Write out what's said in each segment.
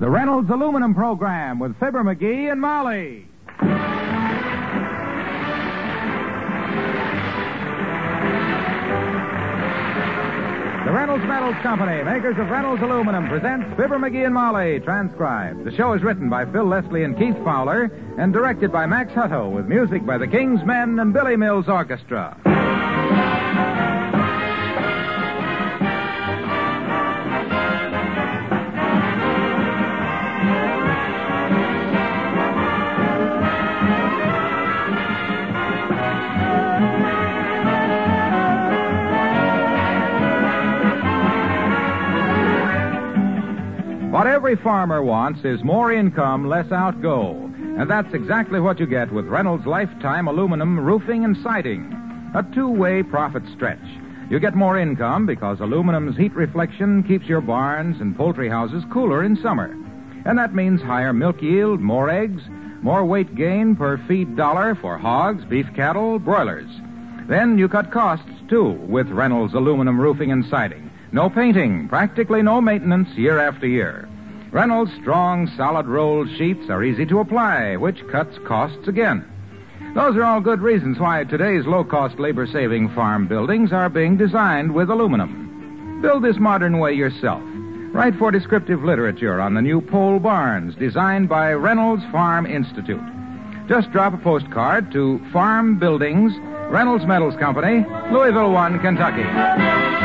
The Reynolds Aluminum Program with Fibber McGee and Molly. The Reynolds Metals Company, makers of Reynolds Aluminum, presents Fibber McGee and Molly, transcribed. The show is written by Phil Leslie and Keith Fowler and directed by Max Hutto with music by the King's Men and Billy Mills Orchestra. What every farmer wants is more income, less outgo. And that's exactly what you get with Reynolds Lifetime Aluminum Roofing and Siding. A two way profit stretch. You get more income because aluminum's heat reflection keeps your barns and poultry houses cooler in summer. And that means higher milk yield, more eggs, more weight gain per feed dollar for hogs, beef cattle, broilers. Then you cut costs, too, with Reynolds Aluminum Roofing and Siding. No painting, practically no maintenance year after year. Reynolds' strong, solid rolled sheets are easy to apply, which cuts costs again. Those are all good reasons why today's low cost labor saving farm buildings are being designed with aluminum. Build this modern way yourself. Write for descriptive literature on the new pole barns designed by Reynolds Farm Institute. Just drop a postcard to Farm Buildings, Reynolds Metals Company, Louisville 1, Kentucky.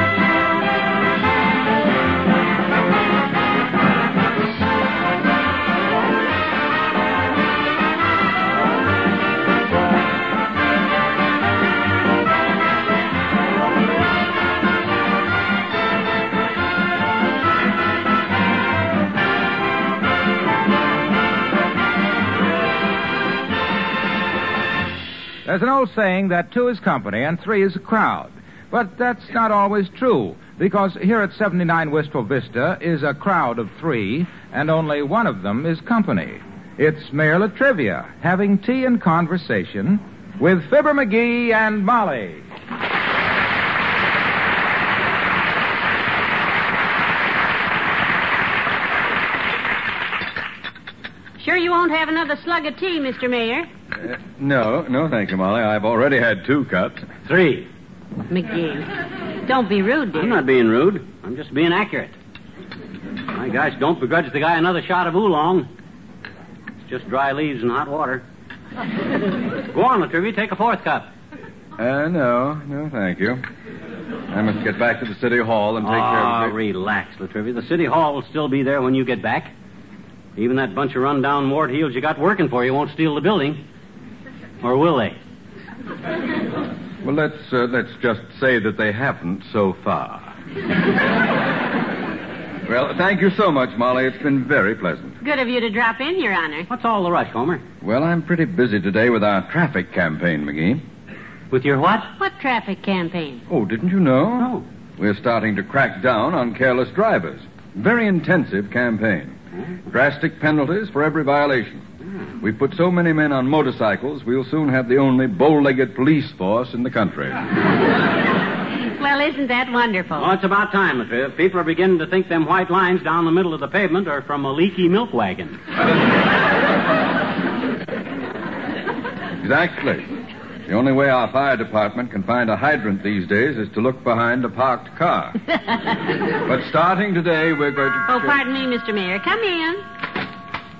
There's an old saying that two is company and three is a crowd. But that's not always true, because here at 79 Wistful Vista is a crowd of three, and only one of them is company. It's Mayor Latrivia having tea and conversation with Fibber McGee and Molly. Sure you won't have another slug of tea, Mr. Mayor? Uh, no, no, thank you, Molly. I've already had two cups. Three. McGee. Don't be rude, dear. I'm not being rude. I'm just being accurate. My gosh, don't begrudge the guy another shot of oolong. It's just dry leaves and hot water. Go on, Latrivia. Take a fourth cup. Uh, no, no, thank you. I must get back to the city hall and take Ah, care of the... relax, Latrivia. The city hall will still be there when you get back. Even that bunch of run-down Mort heels you got working for you won't steal the building. Or will they? Well, let's, uh, let's just say that they haven't so far. well, thank you so much, Molly. It's been very pleasant. Good of you to drop in, Your Honor. What's all the rush, Homer? Well, I'm pretty busy today with our traffic campaign, McGee. With your what? What traffic campaign? Oh, didn't you know? No. We're starting to crack down on careless drivers. Very intensive campaign. Drastic penalties for every violation. We've put so many men on motorcycles, we'll soon have the only bow-legged police force in the country. Well, isn't that wonderful? Well, it's about time, Latrivia. People are beginning to think them white lines down the middle of the pavement are from a leaky milk wagon. Exactly. The only way our fire department can find a hydrant these days is to look behind a parked car. but starting today, we're going to. Oh, pardon me, Mr. Mayor. Come in.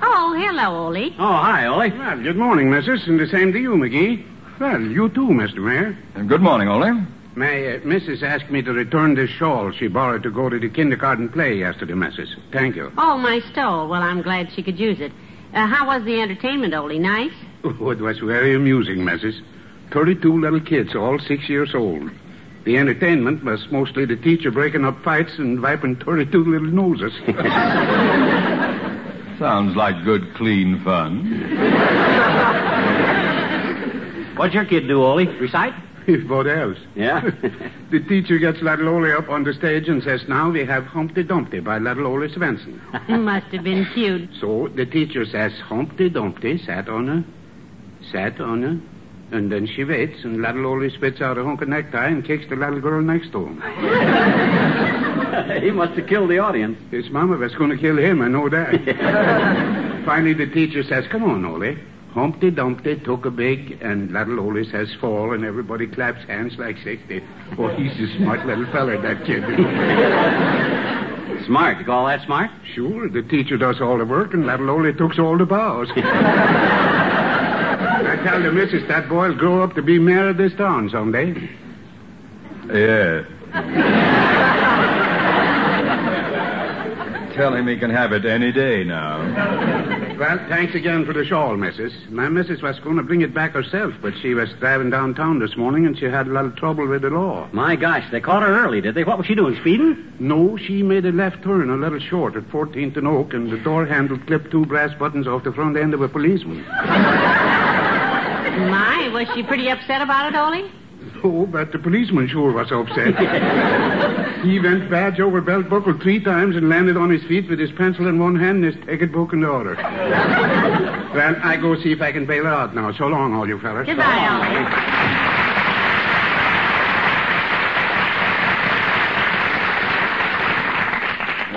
Oh, hello, Ole. Oh, hi, Ole. Well, good morning, Mrs., and the same to you, McGee. Well, you too, Mr. Mayor. And good morning, Ole. My uh, missus asked me to return this shawl she borrowed to go to the kindergarten play yesterday, Mrs. Thank you. Oh, my stole. Well, I'm glad she could use it. Uh, how was the entertainment, Ole? Nice? Oh, it was very amusing, Mrs. Thirty-two little kids, all six years old. The entertainment was mostly the teacher breaking up fights and wiping 32 little noses. Sounds like good, clean fun. What'd your kid do, Ole? Recite? what else? Yeah? The teacher gets little Ole up on the stage and says, Now we have Humpty Dumpty by little Ole Svensson. Must have been cute. So the teacher says, Humpty Dumpty sat on a, sat on a, and then she waits, and little Ole spits out a hunk of necktie and kicks the little girl next to him. he must have killed the audience. His mama was going to kill him, I know that. Finally, the teacher says, Come on, Ole. Humpty Dumpty took a big, and little Ole says fall, and everybody claps hands like 60. Oh, he's a smart little feller, that kid. Smart. You call that smart? Sure, the teacher does all the work, and little Ole takes all the bows. I tell the missus that boy'll grow up to be mayor of this town someday. Yeah. Tell him he can have it any day now. Well, thanks again for the shawl, missus. My missus was going to bring it back herself, but she was driving downtown this morning and she had a little trouble with the law. My gosh, they caught her early, did they? What was she doing, speeding? No, she made a left turn a little short at 14th and Oak, and the door handle clipped two brass buttons off the front end of a policeman. My, was she pretty upset about it, Ole? Oh, but the policeman sure was upset. he went badge over belt buckle three times and landed on his feet with his pencil in one hand and his ticket book in the other. well, I go see if I can bail her out now. So long, all you fellas. Goodbye, Ole.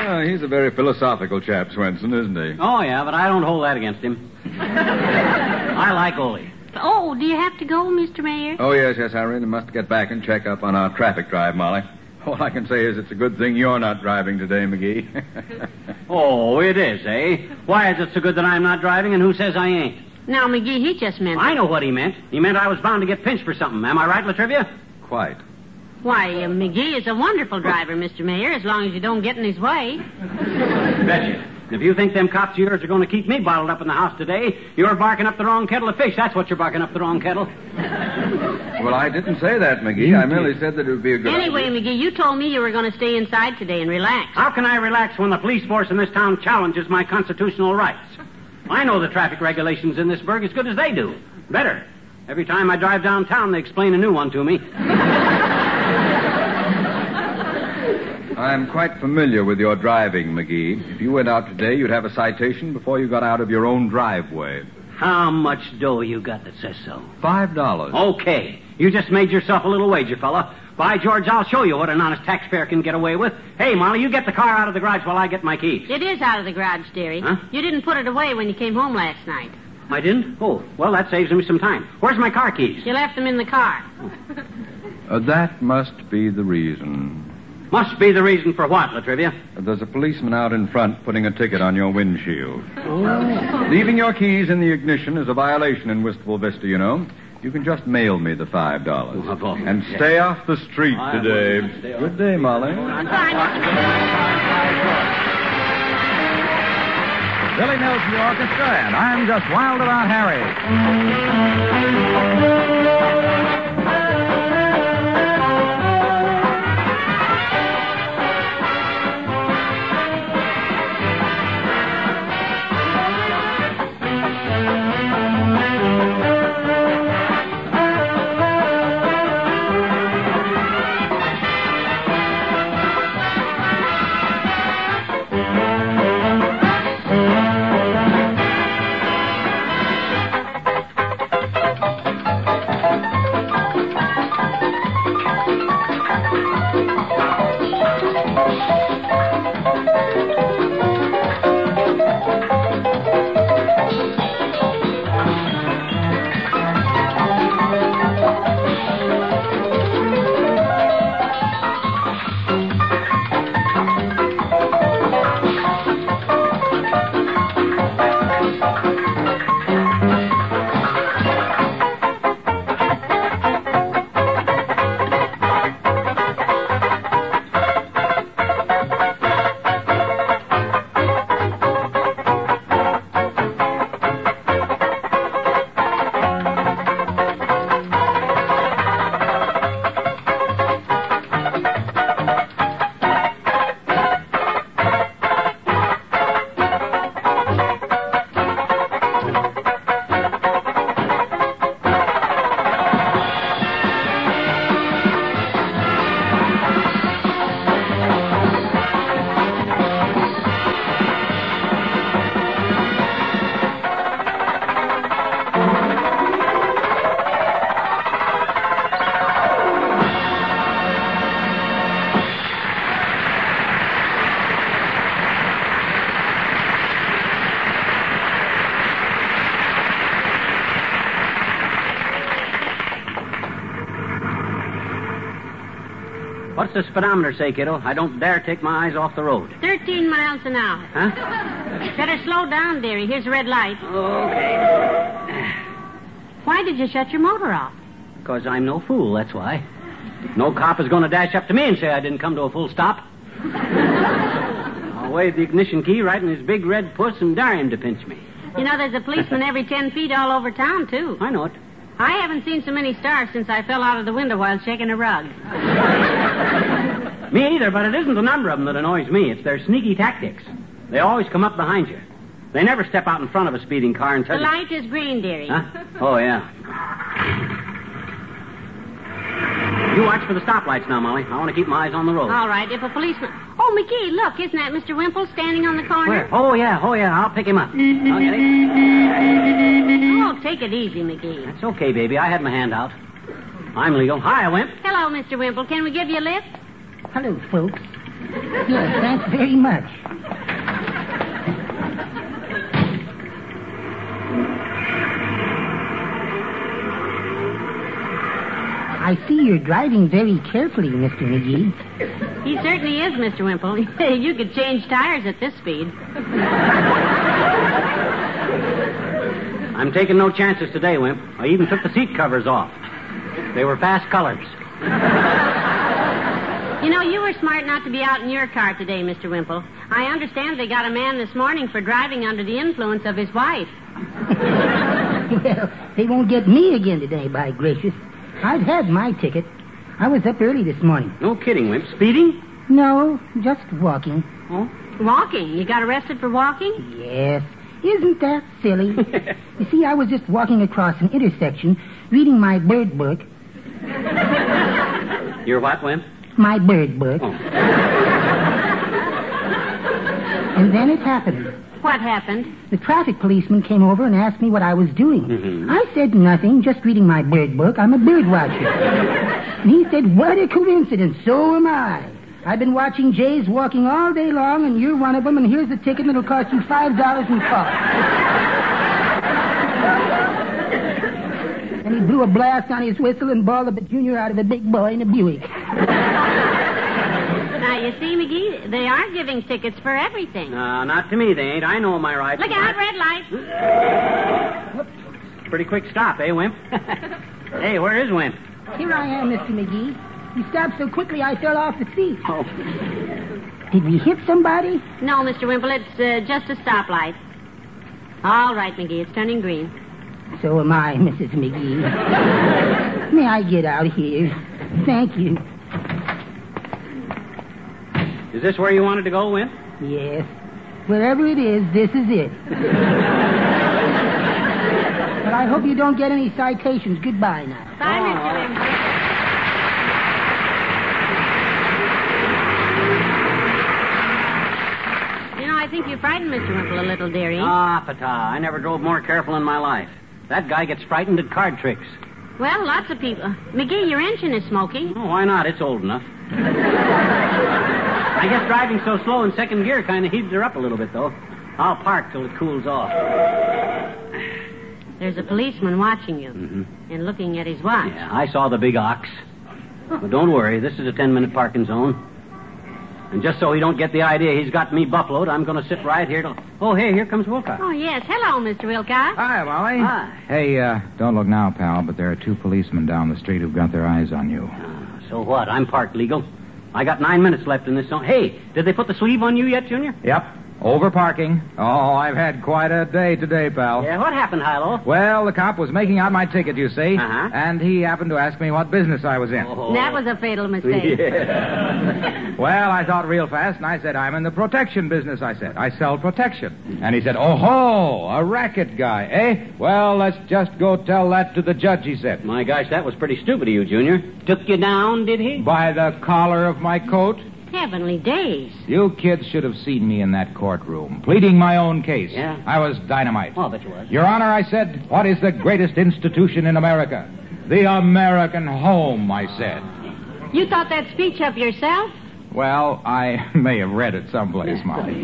Oh, he's a very philosophical chap, Swenson, isn't he? Oh, yeah, but I don't hold that against him. I like Ole. Oh, do you have to go, Mr. Mayor? Oh, yes, yes, I really must get back and check up on our traffic drive, Molly. All I can say is it's a good thing you're not driving today, McGee. Oh, it is, eh? Why is it so good that I'm not driving, and who says I ain't? Now, McGee, he just meant. I know what he meant. He meant I was bound to get pinched for something. Am I right, Latrivia? Quite. Why, uh, McGee is a wonderful driver, Mr. Mayor, as long as you don't get in his way. Betcha. If you think them cops of yours are going to keep me bottled up in the house today, you're barking up the wrong kettle of fish. That's what you're barking up the wrong kettle. Well, I didn't say that, McGee. I merely said that it would be a good Anyway, idea. McGee, you told me you were going to stay inside today and relax. How can I relax when the police force in this town challenges my constitutional rights? I know the traffic regulations in this burg as good as they do. Better. Every time I drive downtown, they explain a new one to me. I'm quite familiar with your driving, McGee. If you went out today, you'd have a citation before you got out of your own driveway. How much dough you got that says so? Five dollars. Okay. You just made yourself a little wager, fella. By George, I'll show you what an honest taxpayer can get away with. Hey, Molly, you get the car out of the garage while I get my keys. It is out of the garage, dearie. Huh? You didn't put it away when you came home last night. I didn't? Oh, well, that saves me some time. Where's my car keys? You left them in the car. Uh, that must be the reason. Must be the reason for what, Latrivia? There's a policeman out in front putting a ticket on your windshield. Oh. Leaving your keys in the ignition is a violation in Wistful Vista, you know. You can just mail me the five dollars. Oh, oh, And yes. stay off the street I today. will off. Good day, Molly. Billy Nelson the Orchestra, and I'm just wild about Harry. The speedometer say, kiddo? I don't dare take my eyes off the road. 13 miles an hour. Huh? Better slow down, dearie. Here's a red light. Okay. Why did you shut your motor off? Because I'm no fool, that's why. No cop is going to dash up to me and say I didn't come to a full stop. I'll wave the ignition key right in his big red puss and dare him to pinch me. You know, there's a policeman every 10 feet all over town, too. I know it. I haven't seen so many stars since I fell out of the window while shaking a rug. Me either, but it isn't the number of them that annoys me. It's their sneaky tactics. They always come up behind you. They never step out in front of a speeding car and tell The light is green, dearie. Huh? Oh, yeah. You watch for the stoplights now, Molly. I want to keep my eyes on the road. All right, if a policeman. Oh, McGee, look, isn't that Mr. Wimple standing on the corner? Where? Oh, yeah, oh, yeah. I'll pick him up. I'll get him. Take it easy, McGee. It's okay, baby. I had my hand out. I'm legal. Hi, Wimp. Hello, Mr. Wimple. Can we give you a lift? Hello, folks. Yes, thanks very much. I see you're driving very carefully, Mr. McGee. He certainly is, Mr. Wimple. you could change tires at this speed. I'm taking no chances today, Wimp. I even took the seat covers off. They were fast colors. You know, you were smart not to be out in your car today, Mr. Wimple. I understand they got a man this morning for driving under the influence of his wife. well, they won't get me again today, by gracious. I've had my ticket. I was up early this morning. No kidding, Wimp. Speeding? No, just walking. Oh? Walking. You got arrested for walking? Yes. Isn't that silly? you see, I was just walking across an intersection, reading my bird book. You're what, Wimp? My bird book. Oh. And then it happened. What happened? The traffic policeman came over and asked me what I was doing. Mhm. I said nothing, just reading my bird book. I'm a bird watcher. and he said, What a coincidence. So am I. I've been watching jays walking all day long, and you're one of them, and here's a ticket that'll cost you $5 in cost. and he blew a blast on his whistle and balled up a junior out of a big boy in a Buick. Now, you see, McGee, they are giving tickets for everything. Uh, not to me, they ain't. I know my rights. Look out, red light. Pretty quick stop, eh, Wimp? hey, where is Wimp? Here I am, Mr. McGee. You stopped so quickly I fell off the seat. Oh. Did we hit somebody? No, Mr. Wimple, it's uh, just a stoplight. All right, McGee, it's turning green. So am I, Mrs. McGee. May I get out of here? Thank you. Is this where you wanted to go, Wimp? Yes. Wherever it is, this is it. but I hope you don't get any citations. Goodbye now. Bye, Oh, Mr. Wimple. You know, I think you frightened Mr. Wimple a little, dearie. Ah, pata. I never drove more careful in my life. That guy gets frightened at card tricks. Well, lots of people. McGee, your engine is smoking. Oh, why not? It's old enough. I guess driving so slow in second gear kind of heaves her up a little bit, though. I'll park till it cools off. There's a policeman watching you hmm and looking at his watch. Yeah, I saw the big ox. But don't worry, this is a ten-minute parking zone. And just so he don't get the idea he's got me buffaloed, I'm going to sit right here till... Oh, hey, here comes Wilcox. Oh, yes. Hello, Mr. Wilcox. Hi, Molly. Hi. Hey, uh, don't look now, pal, but there are two policemen down the street who've got their eyes on you. Ah, So what? I'm parked legal. I got nine minutes left in this zone. Hey, did they put the sleeve on you yet, Junior? Yep. Over parking. Oh, I've had quite a day today, pal. Yeah, what happened, Hilo? Well, the cop was making out my ticket, you see, Uh-huh. and he happened to ask me what business I was in. Oh. That was a fatal mistake. Yeah. Well, I thought real fast, and I said, I'm in the protection business, I said. I sell protection. And he said, oh, ho, a racket guy, eh? Well, let's just go tell that to the judge, he said. My gosh, that was pretty stupid of you, Junior. Took you down, did he? By the collar of my coat. Heavenly days. You kids should have seen me in that courtroom, pleading my own case. Yeah? I was dynamite. Oh, I bet you was. Your Honor, I said, what is the greatest institution in America? The American home, I said. You thought that speech up yourself? Well, I may have read it someplace, Molly.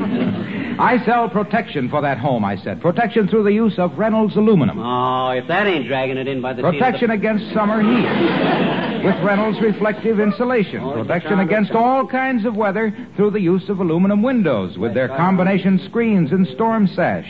I sell protection for that home, I said. Protection through the use of Reynolds aluminum. Oh, if that ain't dragging it in by the of the- Protection against summer heat. with Reynolds reflective insulation, Oh, protection against all kinds of weather through the use of aluminum windows with their combination screens and storm sash,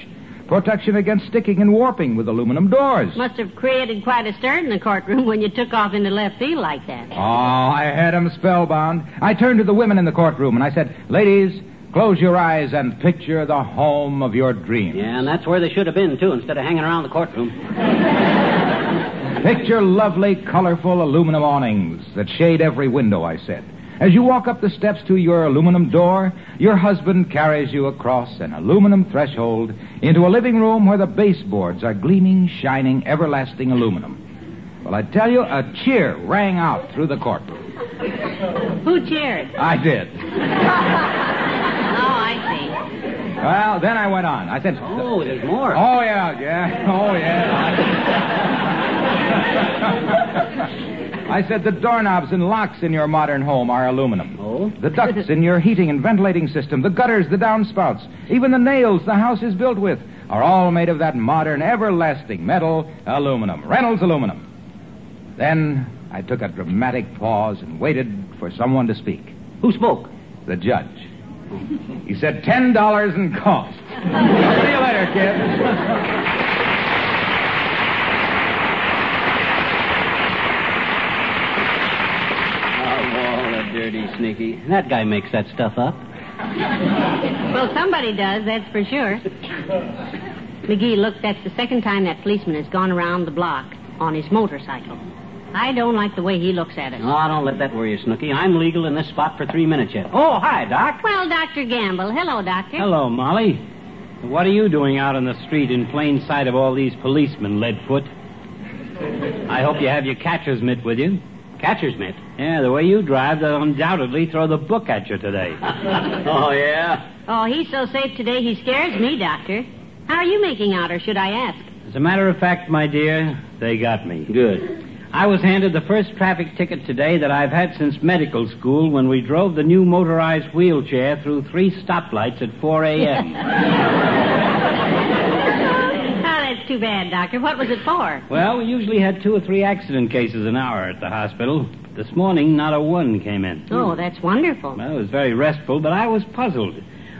protection against sticking and warping with aluminum doors. Must have created quite a stir in the courtroom when you took off into left field like that. Oh, I had had 'em spellbound. I turned to the women in the courtroom and I said, Ladies, close your eyes and picture the home of your dreams. Yeah, and that's where they should have been, too, instead of hanging around the courtroom. Picture lovely, colorful aluminum awnings that shade every window, I said. As you walk up the steps to your aluminum door, your husband carries you across an aluminum threshold into a living room where the baseboards are gleaming, shining, everlasting aluminum. Well, I tell you, a cheer rang out through the courtroom. Who cheered? I did. Oh, I see. Well, then I went on. I said, Oh, there's more. Oh, yeah, yeah. Oh, yeah. I said the doorknobs and locks in your modern home are aluminum. Oh? The ducts in your heating and ventilating system, the gutters, the downspouts, even the nails the house is built with are all made of that modern, everlasting metal, aluminum. Reynolds aluminum. Then I took a dramatic pause and waited for someone to speak. Who spoke? The judge. He said ten dollars in cost. See you later, kids. Oh, Wall, a dirty sneaky. That guy makes that stuff up. Well, somebody does, that's for sure. McGee, look, that's the second time that policeman has gone around the block on his motorcycle. I don't like the way he looks at it. Oh, don't let that worry you, Snooky. I'm legal in this spot for three minutes yet. Oh, hi, Doc. Well, Dr. Gamble. Hello, Doctor. Hello, Molly. What are you doing out on the street in plain sight of all these policemen, Leadfoot? I hope you have your catcher's mitt with you. Catcher's mitt. Yeah, the way you drive, they'll undoubtedly throw the book at you today. oh, yeah? Oh, he's so safe today he scares me, Doctor. How are you making out, or should I ask? As a matter of fact, my dear, they got me. Good. I was handed the first traffic ticket today that I've had since medical school when we drove the new motorized wheelchair through three stoplights at 4 a.m. Too bad, Doctor. What was it for? well, we usually had two or three accident cases an hour at the hospital. This morning, not a one came in. Oh, that's wonderful. Well, it was very restful, but I was puzzled.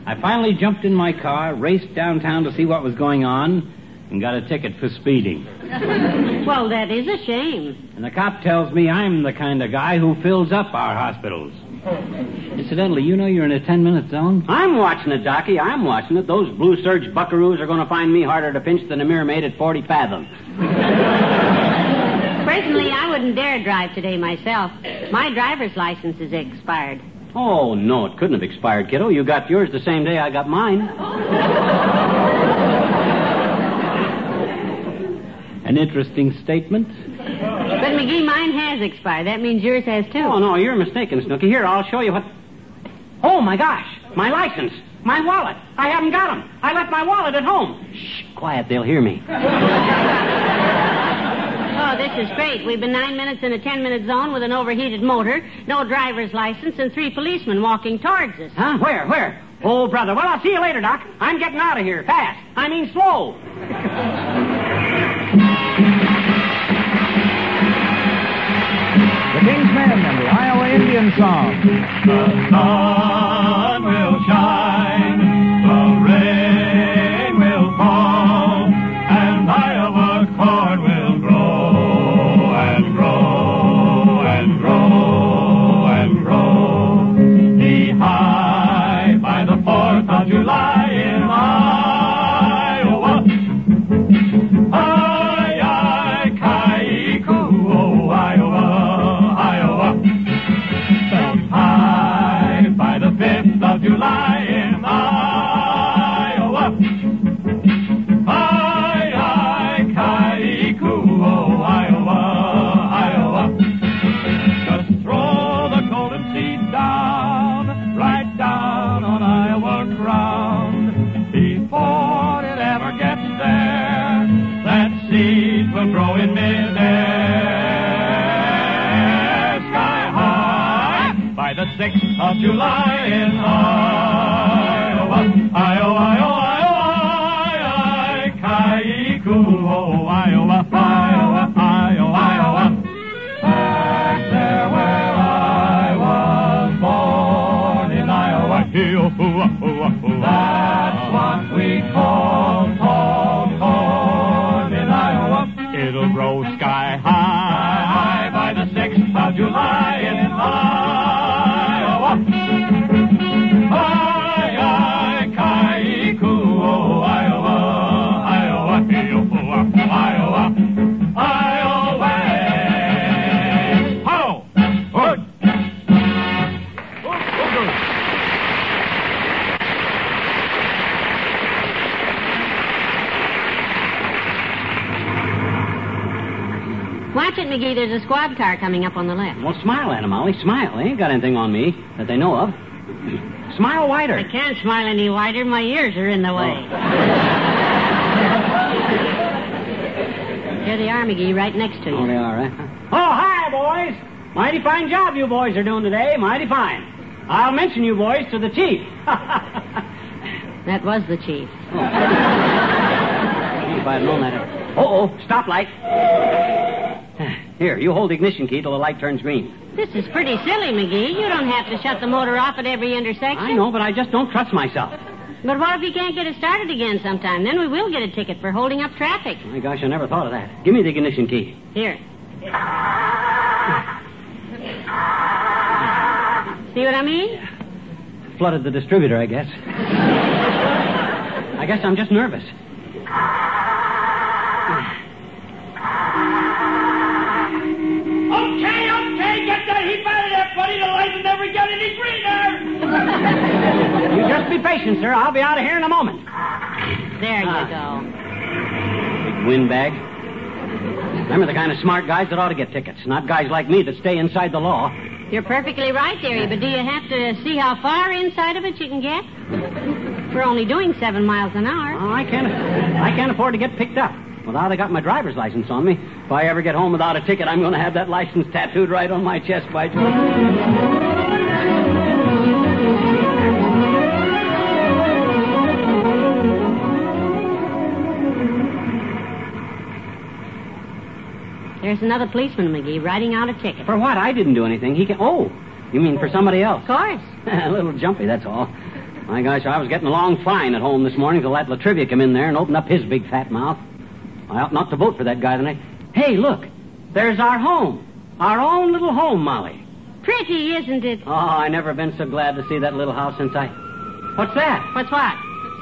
I finally jumped in my car, raced downtown to see what was going on, and got a ticket for speeding. Well, that is a shame. And the cop tells me I'm the kind of guy who fills up our hospitals. Incidentally, you know you're in a 10 minute zone? I'm watching it, Docky. I'm watching it. Those blue serge buckaroos are going to find me harder to pinch than a mermaid at 40 fathoms. Personally, I wouldn't dare drive today myself. My driver's license is expired. Oh, no, it couldn't have expired, kiddo. You got yours the same day I got mine. An interesting statement. But, McGee, mine has expired. That means yours has, too. Oh, no, you're mistaken, Snooky. Here, I'll show you what. Oh, my gosh. My license. My wallet. I haven't got 'em. I left my wallet at home. Shh, quiet. They'll hear me. Oh, this is great. We've been nine minutes in a ten-minute zone with an overheated motor, no driver's license, and three policemen walking towards us. Huh? Where? Where? Oh, brother. Well, I'll see you later, Doc. I'm getting out of here. Fast. I mean, slow. King's Men and the Iowa Indian Song. 6th of July in Iowa. Iowa, Iowa, Iowa, Iowa, Iowa, Iowa, Iowa, Iowa. Iowa, Iowa, Iowa, Iowa, Iowa, Iowa, Iowa, Iowa. Iowa, Iowa, Iowa, Iowa, Iowa, Iowa, Iowa, Iowa. It'll Iowa, it, McGee. There's a squad car coming up on the left. Well, smile at 'em, Molly. Smile. They ain't got anything on me that they know of. Smile wider. I can't smile any wider. My ears are in the way. Here they are, McGee, right next to you. Oh, they are, eh? Oh, hi, boys. Mighty fine job you boys are doing today. Mighty fine. I'll mention you boys to the chief. That was the chief. if I'd known that. Uh-oh, stoplight. Here, you hold the ignition key till the light turns green. This is pretty silly, McGee. You don't have to shut the motor off at every intersection. I know, but I just don't trust myself. But what if you can't get it started again sometime? Then we will get a ticket for holding up traffic. My gosh, I never thought of that. Give me the ignition key. Here. See what I mean? Flooded the distributor, I guess. I guess I'm just nervous. You just be patient, sir. I'll be out of here in a moment. There you Ah. go. Big windbag. Remember the kind of smart guys that ought to get tickets, not guys like me that stay inside the law. You're perfectly right, dearie, but do you have to see how far inside of it you can get? We're only doing seven miles an hour. Oh, I can't. I can't afford to get picked up. Well, now they got my driver's license on me. If I ever get home without a ticket, I'm going to have that license tattooed right on my chest, by There's another policeman, McGee, writing out a ticket. For what? I didn't do anything. He can. Oh, you mean for oh, somebody else? Of course. a little jumpy, that's all. My gosh, I was getting along fine at home this morning till that Latrivia came in there and opened up his big fat mouth. I ought not to vote for that guy tonight. Hey, look, there's our home. Our own little home, Molly. Pretty, isn't it? Oh, I never been so glad to see that little house since I. What's that? What's what?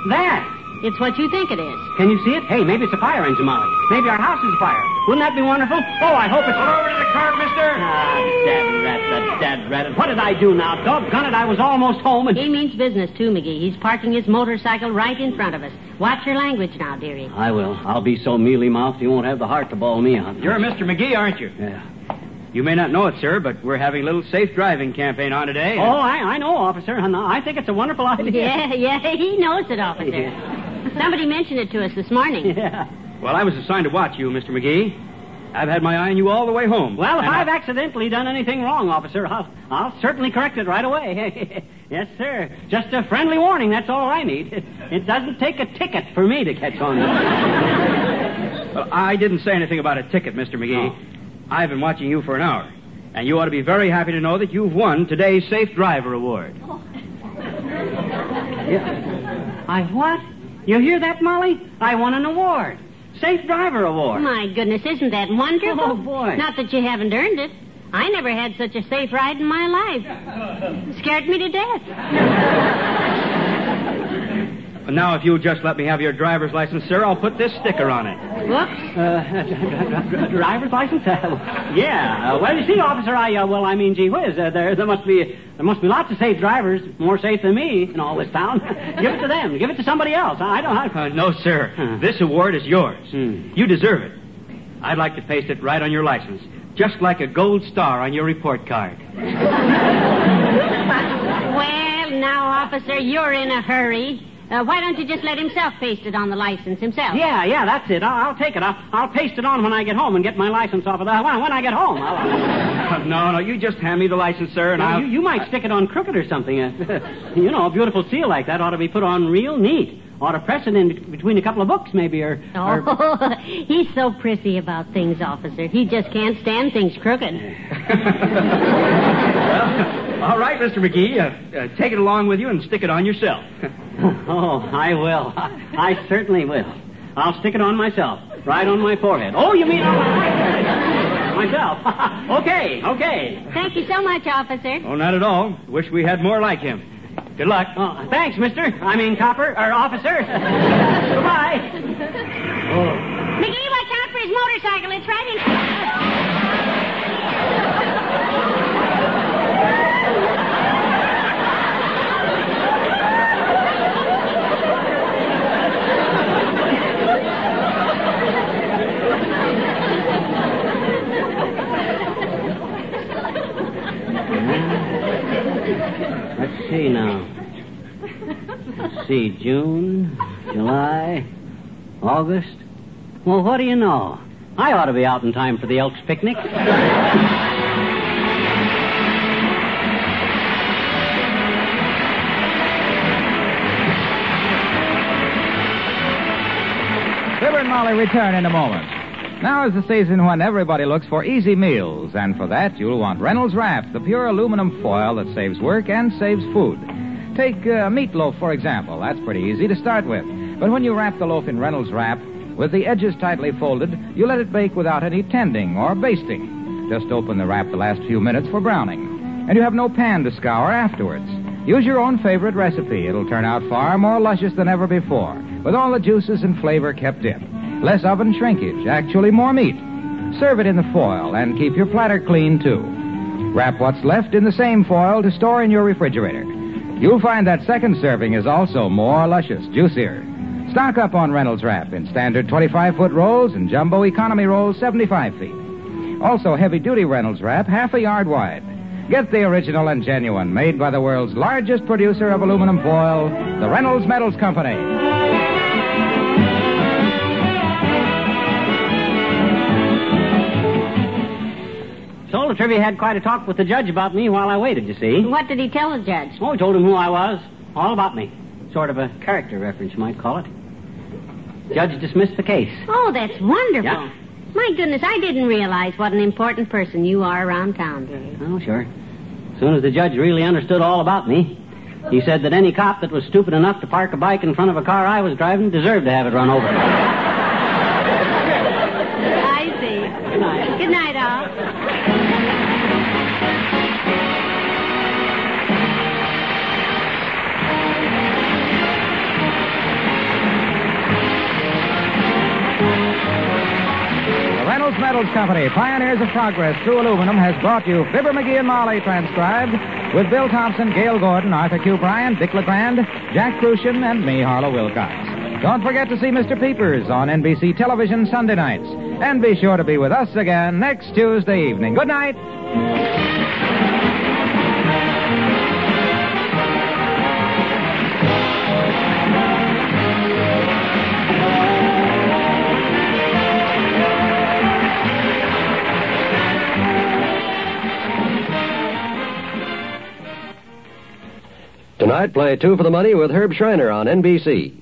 That. It's what you think it is. Can you see it? Hey, maybe it's a fire engine, Molly. Maybe our house is fire. Wouldn't that be wonderful? Oh, I hope it's. Pull over to the curb, mister. Ah, dad rat, that dad rat. What did I do now? Doggone it, I was almost home and. He means business, too, McGee. He's parking his motorcycle right in front of us. Watch your language now, dearie. I will. I'll be so mealy mouthed you won't have the heart to bawl me out. You're Mr. McGee, aren't you? Yeah. You may not know it, sir, but we're having a little safe driving campaign on today. Oh, I, I know, officer. I think it's a wonderful idea. Yeah, yeah, he knows it, officer. Somebody mentioned it to us this morning. Yeah. Well, I was assigned to watch you, Mr. McGee. I've had my eye on you all the way home. Well, if And I- I've accidentally done anything wrong, officer, I'll, I'll certainly correct it right away. yes, sir. Just a friendly warning, that's all I need. It doesn't take a ticket for me to catch on. Well, I didn't say anything about a ticket, Mr. McGee. I've been watching you for an hour. And you ought to be very happy to know that you've won today's Safe Driver Award. Oh. Yeah. I what? You hear that, Molly? I won an award. Safe Driver Award. My goodness, isn't that wonderful? Oh, boy. Not that you haven't earned it. I never had such a safe ride in my life. Scared me to death. And now, if you'll just let me have your driver's license, sir, I'll put this sticker on it. What? Uh, driver's license? Yeah. Uh, well, you see, officer, I uh, well, I mean, gee whiz, uh, there there must be there must be lots of safe drivers, more safe than me in all this town. Give it to them. Give it to somebody else. I don't. I, Uh, no, sir. Huh. This award is yours. Hmm. You deserve it. I'd like to paste it right on your license, just like a gold star on your report card. Well, now, officer, you're in a hurry. Uh, why don't you just let himself paste it on the license himself? yeah, yeah, that's it. I'll, I'll take it. I'll, I'll paste it on when I get home and get my license off of that. When, when I get home, I'll. no, no, you just hand me the license, sir, and Now, I'll. you, you might stick it on crooked or something. Uh, you know, a beautiful seal like that ought to be put on real neat. Ought to press it in between a couple of books, maybe, or. or Oh, he's so prissy about things, officer. He just can't stand things crooked. Well, all right, Mr. McGee. Uh, uh, take it along with you and stick it on yourself. oh, I will. I certainly will. I'll stick it on myself. Right on my forehead. Oh, you mean on my myself? okay, okay. Thank you so much, officer. Oh, not at all. Wish we had more like him. Good luck. Oh, thanks, mister. I mean, copper, or officer. Goodbye. McGee, watch out for his motorcycle. It's right in. Let's see now. Let's see, June, July, August. Well, what do you know? I ought to be out in time for the Elks picnic. Fibber and Molly return in a moment. Now is the season when everybody looks for easy meals, and for that you'll want Reynolds Wrap, the pure aluminum foil that saves work and saves food. Take uh, meatloaf, for example. That's pretty easy to start with. But when you wrap the loaf in Reynolds Wrap, with the edges tightly folded, you let it bake without any tending or basting. Just open the wrap the last few minutes for browning. And you have no pan to scour afterwards. Use your own favorite recipe. It'll turn out far more luscious than ever before, with all the juices and flavor kept in. Less oven shrinkage, actually more meat. Serve it in the foil and keep your platter clean, too. Wrap what's left in the same foil to store in your refrigerator. You'll find that second serving is also more luscious, juicier. Stock up on Reynolds Wrap in standard 25 foot rolls and jumbo economy rolls 75 feet. Also, heavy duty Reynolds Wrap, half a yard wide. Get the original and genuine, made by the world's largest producer of aluminum foil, the Reynolds Metals Company. So Latrivia had quite a talk with the judge about me while I waited, you see. What did he tell the judge? Oh, I told him who I was. All about me. Sort of a character reference, you might call it. Judge dismissed the case. Oh, that's wonderful. Yeah. My goodness, I didn't realize what an important person you are around town, Dave. Oh, sure. As soon as the judge really understood all about me, he said that any cop that was stupid enough to park a bike in front of a car I was driving deserved to have it run over. Metals Company, pioneers of progress through aluminum, has brought you Fibber McGee and Molly transcribed with Bill Thompson, Gale Gordon, Arthur Q. Bryan, Dick LeGrand, Jack Crucian, and me, Harlow Wilcox. Don't forget to see Mr. Peepers on NBC television Sunday nights. And be sure to be with us again next Tuesday evening. Good night. Tonight, play Two for the Money with Herb Shriner on NBC.